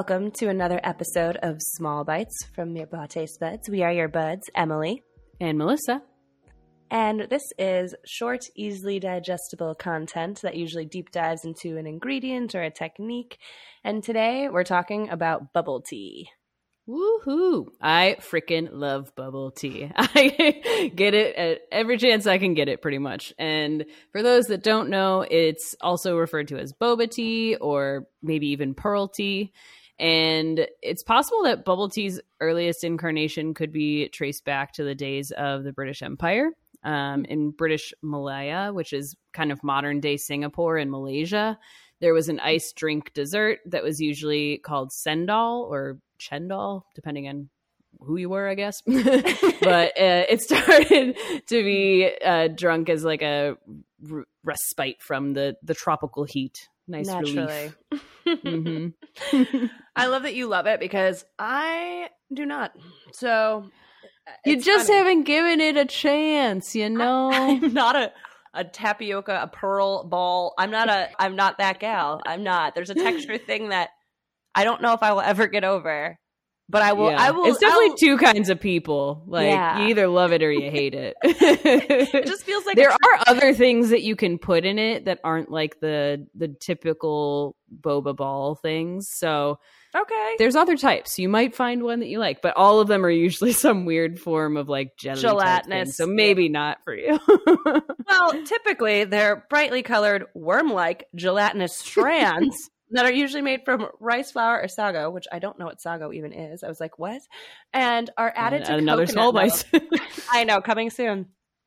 Welcome to another episode of Small Bites from Mirepoix Taste Buds. We are your buds, Emily. And Melissa. And this is short, easily digestible content that usually deep dives into an ingredient or a technique. And today we're talking about bubble tea. Woohoo! I freaking love bubble tea. I get it at every chance I can get it, pretty much. And for those that don't know, it's also referred to as boba tea or maybe even pearl tea. And it's possible that bubble tea's earliest incarnation could be traced back to the days of the British Empire um, in British Malaya, which is kind of modern day Singapore and Malaysia. There was an iced drink dessert that was usually called cendol or chendol, depending on who you were, I guess. but uh, it started to be uh, drunk as like a r- respite from the the tropical heat. Nice Naturally. relief. hmm I love that you love it because I do not. So You just funny. haven't given it a chance, you know. I'm not a a tapioca, a pearl ball. I'm not a I'm not that gal. I'm not. There's a texture thing that I don't know if I will ever get over. But I will Yeah. I will It's definitely I'll- two kinds of people. Like Yeah. you either love it or you hate it. it just feels like there are other things that you can put in it that aren't like the the typical boba ball things. So okay. there's other types. You might find one that you like, but all of them are usually some weird form of like jelly Gelatinous. So maybe not for you. Well, typically they're brightly colored worm-like gelatinous strands that are usually made from rice flour or sago, which I don't know what sago even is. I was like, what? And are added to another small bite. I know, coming soon.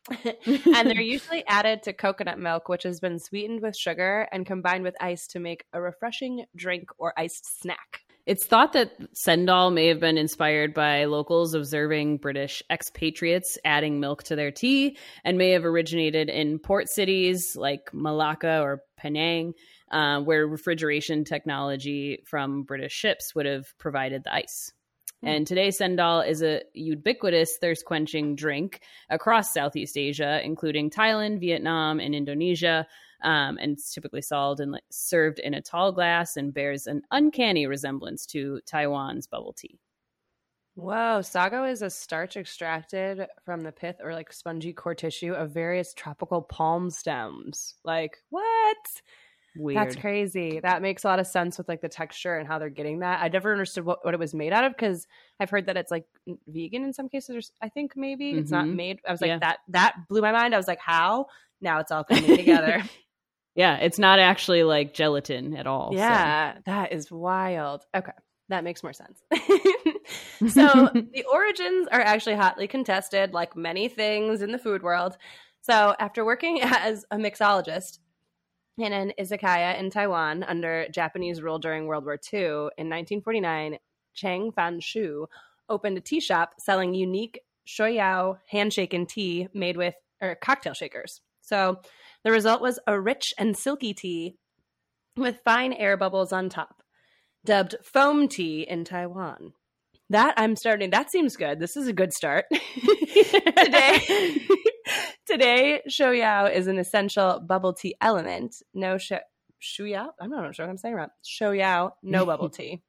and they're usually added to coconut milk, which has been sweetened with sugar and combined with ice to make a refreshing drink or iced snack. It's thought that Cendol may have been inspired by locals observing British expatriates adding milk to their tea and may have originated in port cities like Malacca or Penang, uh, where refrigeration technology from British ships would have provided the ice. Hmm. And today, Cendol is a ubiquitous thirst quenching drink across Southeast Asia, including Thailand, Vietnam, and Indonesia. Um, and it's typically sold and like, served in a tall glass and bears an uncanny resemblance to Taiwan's bubble tea. Whoa, sago is a starch extracted from the pith or like spongy core tissue of various tropical palm stems. Like, what? Weird. That's crazy. That makes a lot of sense with like the texture and how they're getting that. I never understood what, what it was made out of because I've heard that it's like vegan in some cases. I think maybe it's not Mhm. made. I was like Yeah. that. That blew my mind. I was like, how? Now it's all coming together. Yeah, it's not actually like gelatin at all. so. yeah, that is wild. Okay, that makes more sense. so the origins are actually hotly contested, like many things in the food world. So after working as a mixologist in an izakaya in Taiwan under Japanese rule during World War II in 1949, Chang Fan Shu opened a tea shop selling unique shoyao handshaken tea made with or cocktail shakers. So the result was a rich and silky tea with fine air bubbles on top, dubbed foam tea in Taiwan. That I'm starting. That seems good. This is a good start. today, today, shoyao is an essential bubble tea element. No sh- shuyao. I'm not sure what I'm saying right. Shoyao, no bubble tea.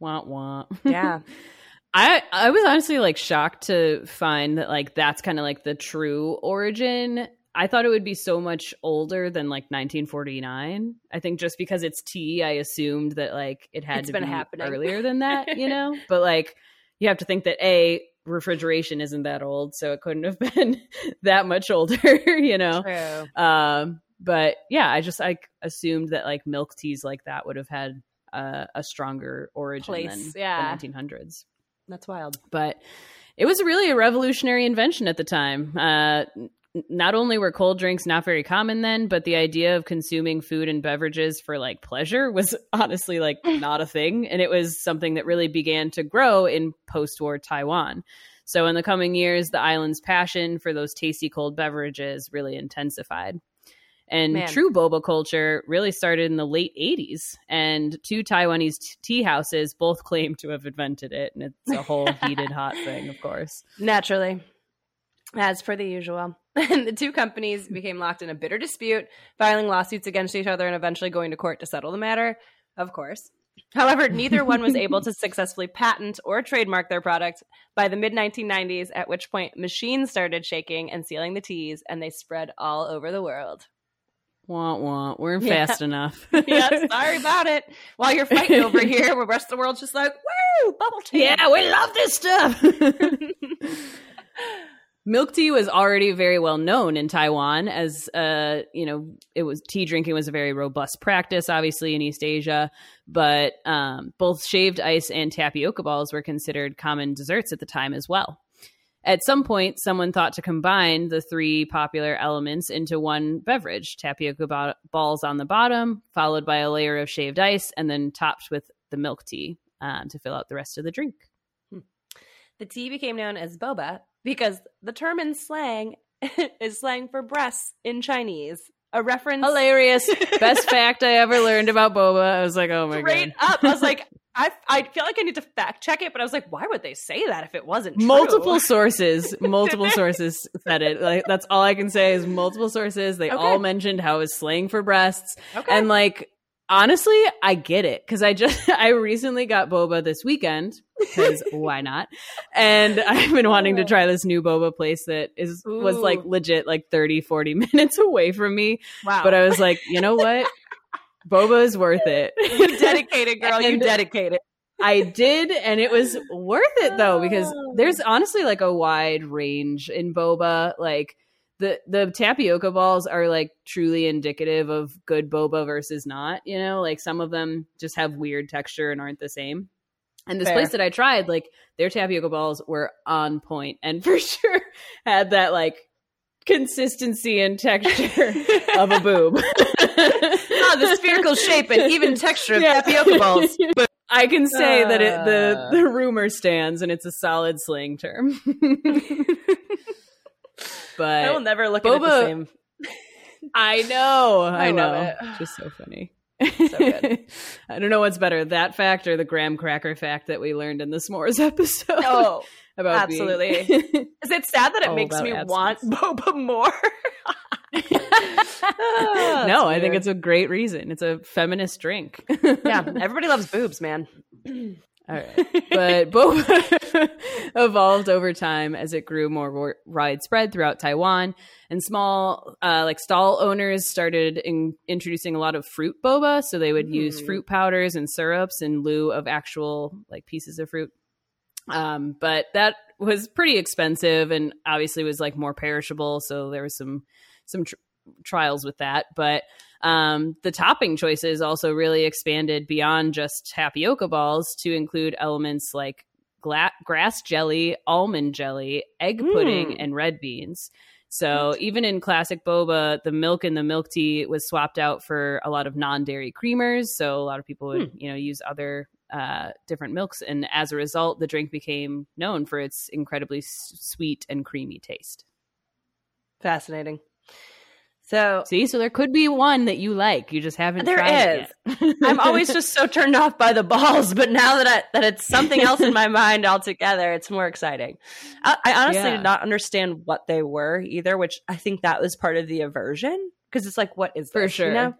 Wah, wah. Yeah. I I was honestly like shocked to find that like that's kind of like the true origin. I thought it would be so much older than like 1949. I think just because it's tea, I assumed that like it had It's to been be happening. earlier than that, you know. but like you have to think that a refrigeration isn't that old, so it couldn't have been that much older, you know. True. Um, but yeah, I just like assumed that like milk teas like that would have had uh, a stronger origin Place, than yeah. the 1900s That's wild. but it was really a revolutionary invention at the time. Uh, not only were cold drinks not very common then, but the idea of consuming food and beverages for like pleasure was honestly like not a thing. And it was something that really began to grow in post war Taiwan. So in the coming years, the island's passion for those tasty cold beverages really intensified. And Man. true boba culture really started in the late 80s. And two Taiwanese tea houses both claim to have invented it. And it's a whole heated, hot thing, of course. Naturally. As per the usual. the two companies became locked in a bitter dispute, filing lawsuits against each other and eventually going to court to settle the matter. Of course. However, neither one was able to successfully patent or trademark their product by the mid 1990s, at which point machines started shaking and sealing the teas, and they spread all over the world. Wah wah. We're Yeah. fast enough. yeah, sorry about it. While you're fighting over here, the rest of the world's just like, woo, bubble tea. Yeah, we love this stuff. Milk tea was already very well known in Taiwan as uh, you know, it was tea drinking was a very robust practice obviously in East Asia, but um, both shaved ice and tapioca balls were considered common desserts at the time as well. At some point, someone thought to combine the three popular elements into one beverage tapioca ba- balls on the bottom, followed by a layer of shaved ice, and then topped with the milk tea um, to fill out the rest of the drink. The tea became known as boba because the term in slang is slang for breasts in Chinese. A reference Hilarious. Best fact I ever learned about boba. I was like, oh my straight god. up. I was like, I, I feel like I need to fact check it, but I was like, why would they say that if it wasn't true? Multiple sources, multiple sources said it. Like that's all I can say is multiple sources. They Okay. all mentioned how it's slang for breasts. Okay. And like honestly, I get it cuz I just I recently got boba this weekend cuz why not? And I've been wanting to try this new boba place that is was like legit like 30 40 minutes away from me, wow. but I was like, you know what? Boba is worth it. you dedicated, girl. you dedicated. I did, and it was worth it though because Oh. there's honestly like a wide range in boba. Like the the tapioca balls are like truly indicative of good boba versus not. You know, like some of them just have weird texture and aren't the same. And this Fair. place that I tried, like their tapioca balls were on point and for sure had that like consistency and texture of a boob. oh, the spherical shape and even texture of Yeah. tapioca balls. But- I can say that it, the Uh. the rumor stands, and it's a solid slang term. But I will never look at it the same. I know, I, I know, it. just so funny. So good. I don't know what's better, that fact or the graham cracker fact that we learned in the s'mores episode. Oh, about being- absolutely. is it sad that it makes me want boba more? Ah, no, that's I think it's a great reason. It's a feminist drink. yeah. Everybody loves boobs, man. All right. But boba evolved over time as it grew more wi- widespread throughout Taiwan, and small, uh, like stall owners started in- introducing a lot of fruit boba. So they would use Mm. fruit powders and syrups in lieu of actual like pieces of fruit. Um, but that was pretty expensive, and obviously was like more perishable. So there was some some tr- trials with that, but um, the topping choices also really expanded beyond just tapioca balls to include elements like gla- grass jelly, almond jelly, egg pudding, Mm. and red beans. So even in classic boba, the milk in the milk tea was swapped out for a lot of non-dairy creamers. So a lot of people would, you know, use other uh, different milks, and as a result, the drink became known for its incredibly s- sweet and creamy taste. Fascinating. So See, so there could be one that you like. You just haven't. There tried is. I'm always just so turned off by the balls, but now that I, that it's something else in my mind altogether, it's more exciting. I, I honestly Yeah. did not understand what they were either, which I think that was part of the aversion because it's like, what is For this, sure. You know?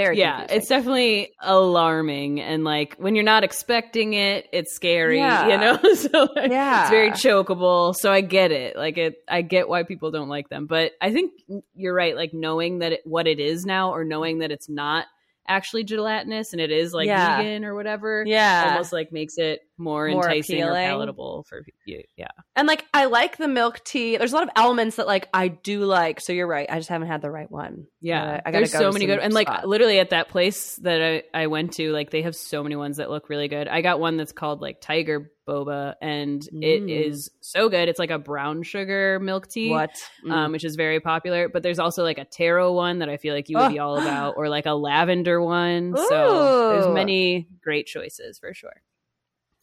Very yeah, confusing. it's definitely alarming, and like when you're not expecting it, it's scary. Yeah. You know, so like, Yeah. it's very chokeable. So I get it. Like it, I get why people don't like them. But I think you're right. Like knowing that it, what it is now, or knowing that it's not actually gelatinous and it is like Yeah. vegan or whatever, yeah. almost like makes it more, More enticing or palatable for you. Yeah. And like I like the milk tea. There's a lot of elements that like I do like. So you're right. I just haven't had the right one. Yeah, Uh, I gotta there's go so many good, and like literally at that place that I, I went to, like they have so many ones that look really good. I got one that's called like Tiger Boba, and it Mm. is so good. It's like a brown sugar milk tea, What? Mm. um, which is very popular. But there's also like a taro one that I feel like you would Oh. be all about, or like a lavender one. So there's many great choices for sure.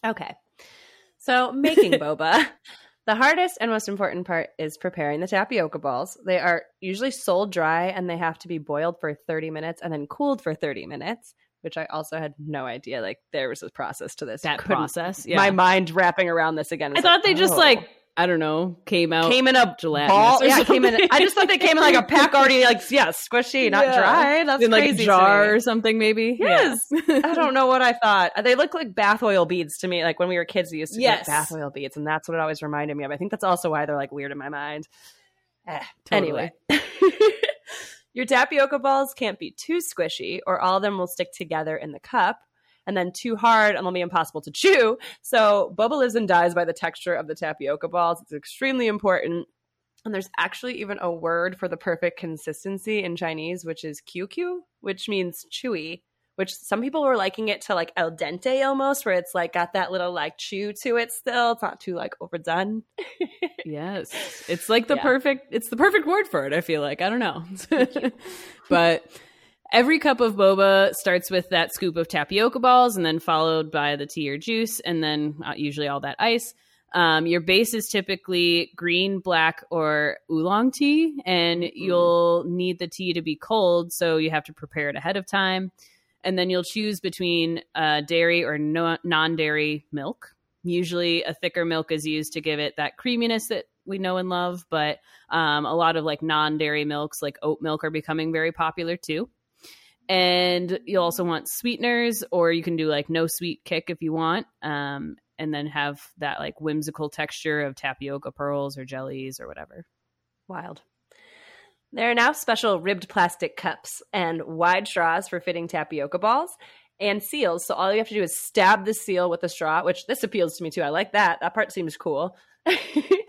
Okay. So making boba. The hardest and most important part is preparing the tapioca balls. They are usually sold dry and they have to be boiled for 30 minutes and then cooled for 30 minutes, which I also had no idea. Like there was a process to this. That process, yeah. My mind wrapping around this again. I thought like, they just oh. like I don't know, came out came in a gelatinous Yeah, came in. I just thought they came in like a pack already, like yeah, squishy, not Yeah. dry. That's in like a jar or something, maybe. Yes. Yeah. I don't know what I thought. They look like bath oil beads to me. Like when we were kids, we used to Yes. get bath oil beads, and that's what it always reminded me of. I think that's also why they're like weird in my mind. Eh, Totally. Anyway, your tapioca balls can't be too squishy, or all of them will stick together in the cup. And then too hard and they'll be impossible to chew. So boba lives and dies by the texture of the tapioca balls. It's extremely important. And there's actually even a word for the perfect consistency in Chinese, which is QQ, which means chewy, which some people were liking it to like al dente almost, where it's like got that little like chew to it still. It's not too like overdone. Yes. It's like the Yeah. perfect it's the perfect word for it, I feel like. I don't know. but every cup of boba starts with that scoop of tapioca balls and then followed by the tea or juice and then uh, usually all that ice. Um, your base is typically green, black, or oolong tea, and you'll need the tea to be cold, so you have to prepare it ahead of time. And then you'll choose between uh, dairy or no- non dairy milk. Usually, a thicker milk is used to give it that creaminess that we know and love, but um, a lot of like non dairy milks, like oat milk, are becoming very popular too. And you'll also want sweeteners, or you can do like no sweet kick if you want, um, and then have that like whimsical texture of tapioca pearls or jellies or whatever. Wild. There are now special ribbed plastic cups and wide straws for fitting tapioca balls and seals. So all you have to do is stab the seal with a straw, which this appeals to me too. I like that. That part seems cool.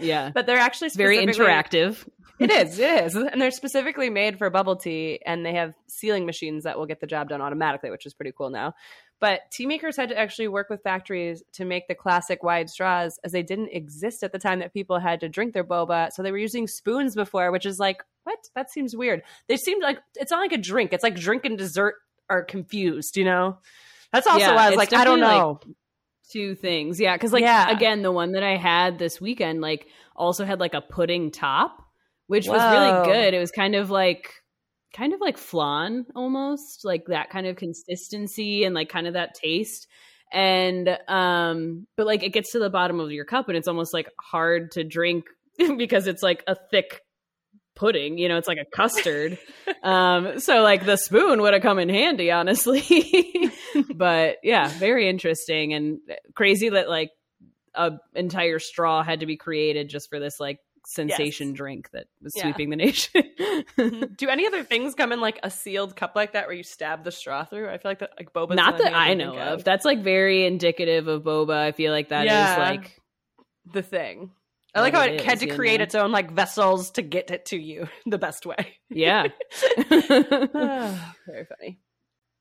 Yeah. but they're actually very interactive. It is, it is. And they're specifically made for bubble tea and they have sealing machines that will get the job done automatically, which is pretty cool now. But tea makers had to actually work with factories to make the classic wide straws as they didn't exist at the time that people had to drink their boba. So they were using spoons before, which is like, what? That seems weird. They seemed like it's not like a drink. It's like drink and dessert are confused, you know? That's also Yeah, why I was like, I don't know. Two things. Yeah. Cause like, Yeah. again, the one that I had this weekend, like, also had like a pudding top, which was really good. It was kind of like, kind of like flan almost, like that kind of consistency and like kind of that taste. And, um, but like it gets to the bottom of your cup and it's almost like hard to drink because it's like a thick pudding, you know, it's like a custard. um, so like the spoon would have come in handy, honestly. but yeah, very interesting and crazy that like a entire straw had to be created just for this like sensation drink that was Yeah. sweeping the nation. Mm-hmm. Do any other things come in like a sealed cup like that where you stab the straw through? I feel like that like boba. Not that I know think of. That's like very indicative of boba. I feel like that is Yeah. like the thing. I like how it it had is, to create know? its own like vessels to get it to you the best way. yeah. Ah, very funny.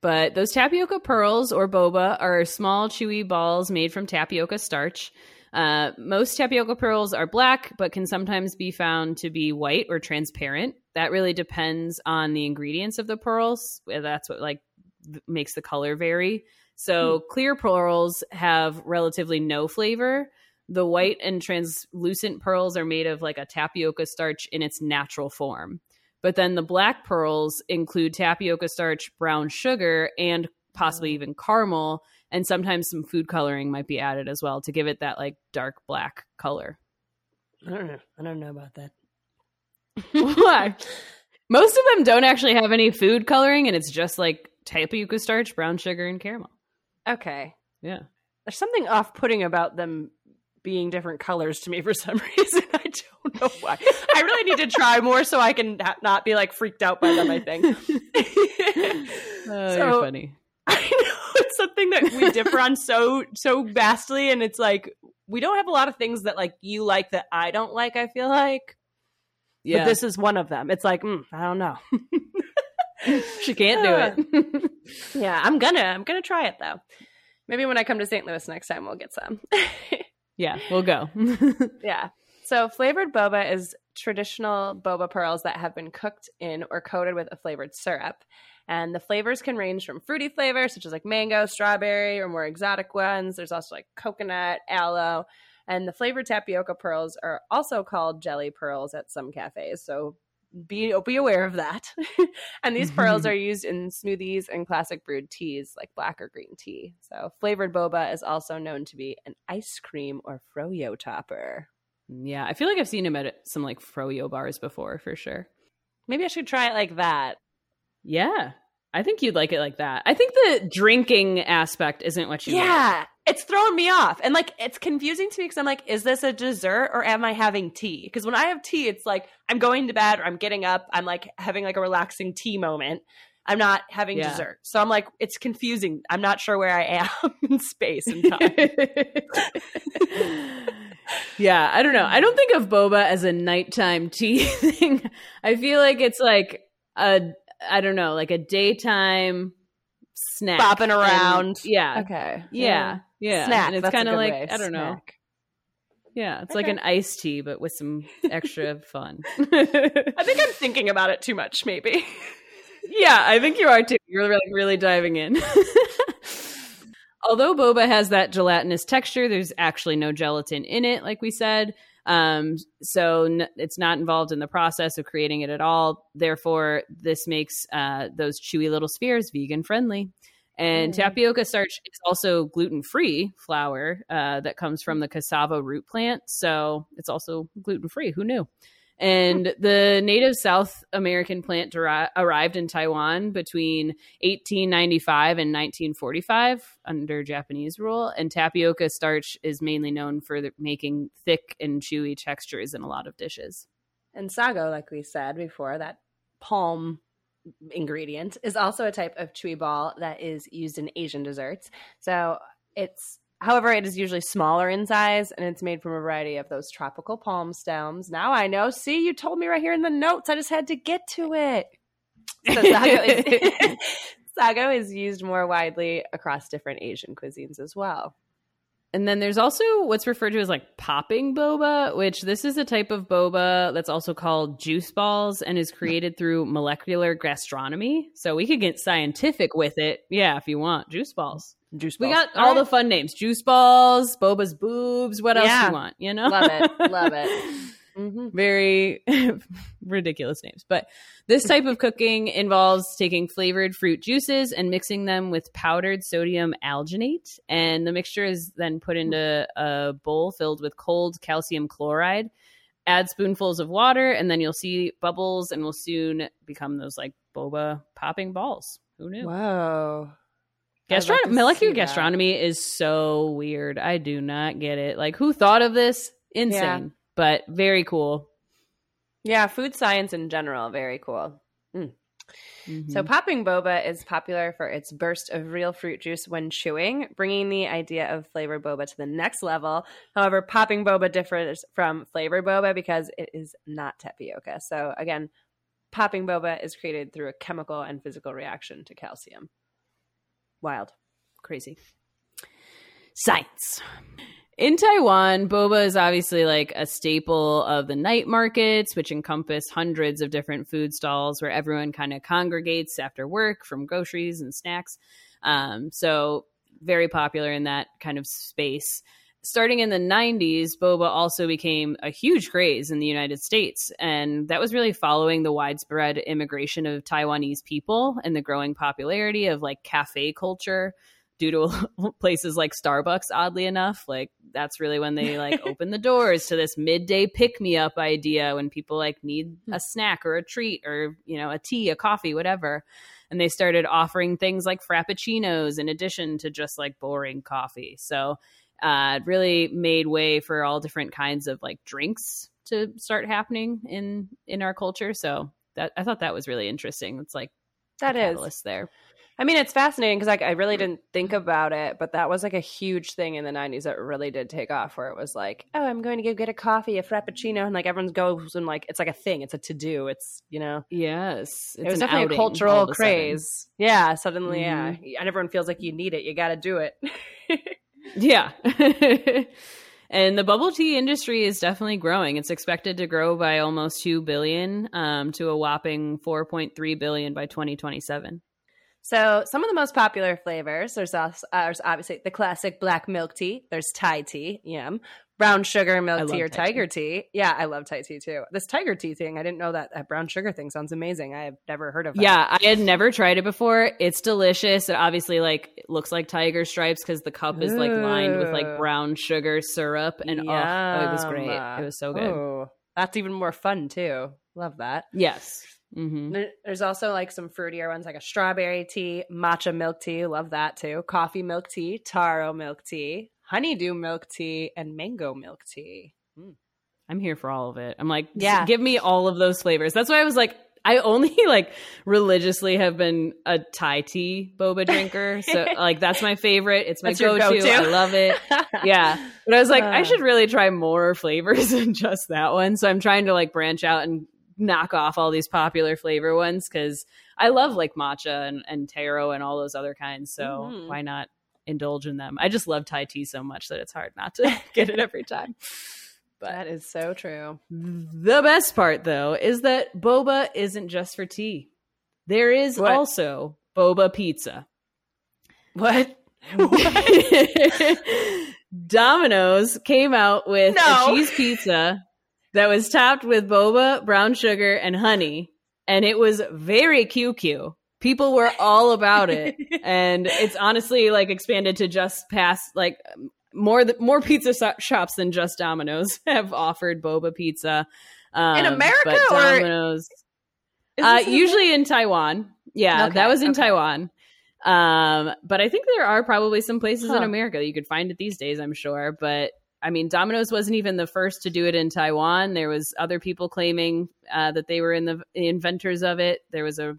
But those tapioca pearls or boba are small, chewy balls made from tapioca starch. Uh, most tapioca pearls are black, but can sometimes be found to be white or transparent. That really depends on the ingredients of the pearls. That's what like makes the color vary. So clear pearls have relatively no flavor. The white and translucent pearls are made of like a tapioca starch in its natural form. But then the black pearls include tapioca starch, brown sugar, and possibly even caramel. And sometimes some food coloring might be added as well to give it that like dark black color. I don't know. I don't know about that. Why? Most of them don't actually have any food coloring, and it's just like tapioca starch, brown sugar, and caramel. Okay. Yeah. There's something off putting about them being different colors to me for some reason. I don't know why. I really need to try more so I can not be like freaked out by them, I think. Oh, So- you're funny. I know it's something that we differ on so so vastly, and it's like we don't have a lot of things that like you like that I don't like. I feel like, Yeah. but this is one of them. It's like mm, I don't know. she can't do it. yeah, I'm gonna I'm gonna try it though. Maybe when I come to St. Louis next time, we'll get some. yeah, we'll go. yeah. So flavored boba is traditional boba pearls that have been cooked in or coated with a flavored syrup. And the flavors can range from fruity flavors, such as like mango, strawberry, or more exotic ones. There's also like coconut, aloe. And the flavored tapioca pearls are also called jelly pearls at some cafes. So be be aware of that. and these pearls mm-hmm. are used in smoothies and classic brewed teas like black or green tea. So flavored boba is also known to be an ice cream or froyo topper. Yeah, I feel like I've seen him at some like froyo bars before for sure. Maybe I should try it like that. Yeah. I think you'd like it like that. I think the drinking aspect isn't what you Yeah. It's throwing me off. And like it's confusing to me because I'm like, is this a dessert or am I having tea? Because when I have tea, it's like I'm going to bed or I'm getting up. I'm like having like a relaxing tea moment. I'm not having Yeah. dessert. So I'm like, it's confusing. I'm not sure where I am in space and time. yeah, I don't know. I don't think of boba as a nighttime tea thing. I feel like it's like a I don't know, like a daytime snack. Bopping And- around. yeah. Okay. Yeah. Yeah. Snack. And it's kind of like way. I don't know. Snack. Yeah, it's like an iced tea but with some extra fun. I think I'm thinking about it too much, maybe. Yeah, I think you are too. You're really, really diving in. Although boba has that gelatinous texture, there's actually no gelatin in it, like we said. Um, so n- it's not involved in the process of creating it at all. Therefore, this makes uh, those chewy little spheres vegan friendly. And Mm. tapioca starch is also gluten free flour uh, that comes from the cassava root plant. So it's also gluten free. Who knew? And the native South American plant deri- arrived in Taiwan between 1895 and 1945 under Japanese rule. And tapioca starch is mainly known for the- making thick and chewy textures in a lot of dishes. And sago, like we said before, that palm ingredient is also a type of chewy ball that is used in Asian desserts. So it's, however, it is usually smaller in size and it's made from a variety of those tropical palm stems. Now I know. See, you told me right here in the notes. I just had to get to it. So sago is, sago is used more widely across different Asian cuisines as well. And then there's also what's referred to as like popping boba, which this is a type of boba that's also called juice balls and is created through molecular gastronomy. So we could get scientific with it. Yeah, if you want. Juice balls. Juice We got all the fun names. Juice balls, boba's boobs, what else Yeah. you want, you know? Love it. Love it. hmm very ridiculous names. But this type of cooking involves taking flavored fruit juices and mixing them with powdered sodium alginate. And the mixture is then put into a bowl filled with cold calcium chloride. Add spoonfuls of water, and then you'll see bubbles and will soon become those like boba popping balls. Who knew? Whoa. I'd Gastron- like molecular gastronomy is so weird. I do not get it. Like, who thought of this? Insane, but very cool. Yeah, food science in general, very cool. Mhm. So, popping boba is popular for its burst of real fruit juice when chewing, bringing the idea of flavored boba to the next level. However, popping boba differs from flavored boba because it is not tapioca. So, again, popping boba is created through a chemical and physical reaction to calcium. Wild. crazy. Science. In Taiwan, boba is obviously like a staple of the night markets, which encompass hundreds of different food stalls where everyone kind of congregates after work from groceries and snacks. Um, so, very popular in that kind of space. Starting in the 90s, boba also became a huge craze in the United States. And that was really following the widespread immigration of Taiwanese people and the growing popularity of like cafe culture due to places like Starbucks, oddly enough. Like that's really when they like open the doors to this midday pick me up idea when people like need hmm. a snack or a treat or, you know, a tea, a coffee, whatever. And they started offering things like frappuccinos in addition to just like boring coffee. So uh, really made way for all different kinds of like drinks to start happening in in our culture. So that I thought that was really interesting. It's like That is. there. I mean, it's fascinating because like I really didn't think about it, but that was like a huge thing in the '90s that really did take off. Where it was like, oh, I'm going to go get a coffee, a frappuccino, and like everyone goes and like it's like a thing, it's a to do, it's you know, Yes, it was definitely a cultural a sudden. craze. Yeah, suddenly, yeah, Mhm. and everyone feels like you need it, you got to do it. Yeah. and the bubble tea industry is definitely growing. It's expected to grow by almost 2 billion um, to a whopping 4.3 billion by 2027. So, some of the most popular flavors there's, also, uh, there's obviously the classic black milk tea. There's Thai tea, yum. Brown sugar milk tea or tiger tea. Yeah, I love Thai tea too. This tiger tea thing, I didn't know that that brown sugar thing sounds amazing. I have never heard of that. Yeah, I had never tried it before. It's delicious. It obviously like it looks like tiger stripes because the cup is like lined with like brown sugar syrup, and oh, oh, it was great. It was so good. Oh, that's even more fun too. Love that. Yes. hmm There's also like some fruitier ones, like a strawberry tea, matcha milk tea. Love that too. Coffee milk tea, taro milk tea, honeydew milk tea, and mango milk tea. I'm here for all of it. I'm like, Yeah. yeah, give me all of those flavors. That's why I was like, I only like religiously have been a Thai tea boba drinker. So like that's my favorite. It's my go-to. go-to. I love it. Yeah. But I was like, I Uh. should really try more flavors than just that one. So I'm trying to like branch out and knock off all these popular flavor ones because I love like matcha and, and taro and all those other kinds. So Mhm. why not indulge in them? I just love Thai tea so much that it's hard not to get it every time. But that is so true. the best part, though, is that boba isn't just for tea. There is What? also boba pizza. What? Domino's came out with No. a cheese pizza that was topped with boba, brown sugar, and honey, and it was very QQ. People were all about it, and it's honestly like expanded to just past like more th- more pizza so- shops than just Domino's have offered boba pizza um, America but or- Domino's Is uh, usually in Taiwan. Yeah, Okay, that was in okay. Taiwan. Um, but I think there are probably some places in America that you could find it these days. I'm sure, but I mean, Domino's wasn't even the first to do it in Taiwan. There was other people claiming uh, that they were in the, the inventors of it. There was a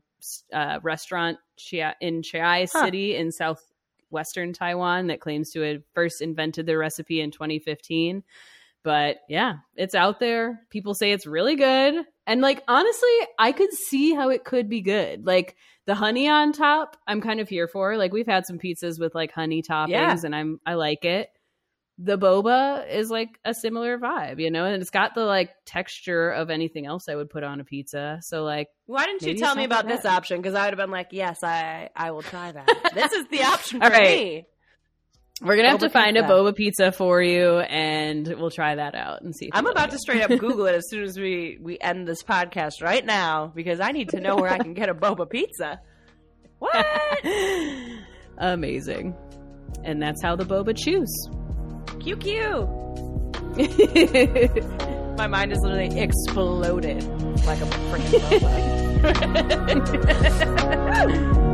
uh, restaurant in Chiayi Huh. City in southwestern Taiwan that claims to have first invented the recipe in 2015. But yeah, it's out there. People say it's really good. And like honestly, I could see how it could be good. Like the honey on top, I'm kind of here for. Like we've had some pizzas with like honey toppings Yeah. and I'm I like it. The boba is like a similar vibe, you know, and it's got the like texture of anything else I would put on a pizza. So like Why didn't you tell me about that this bad. option? Because I would have been like, yes, I I will try that. this is the option for All right. me. we're gonna have Boba to find pizza. a boba pizza for you and we'll try that out and see. If I'm about to straight up Google it as soon as we we end this podcast right now because I need to know where I can get a boba pizza. What? Amazing. And that's how the boba choose. QQ. My mind is literally exploded like a freaking.